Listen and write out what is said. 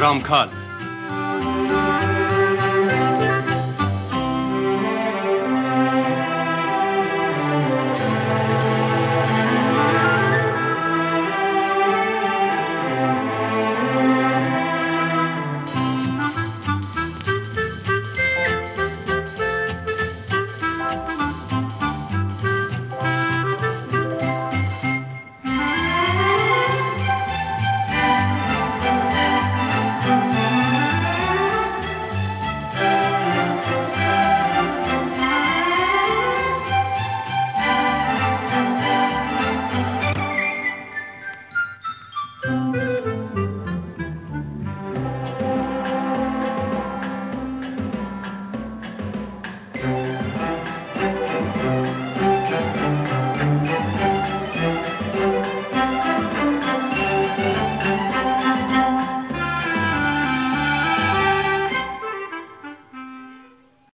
Ramkal.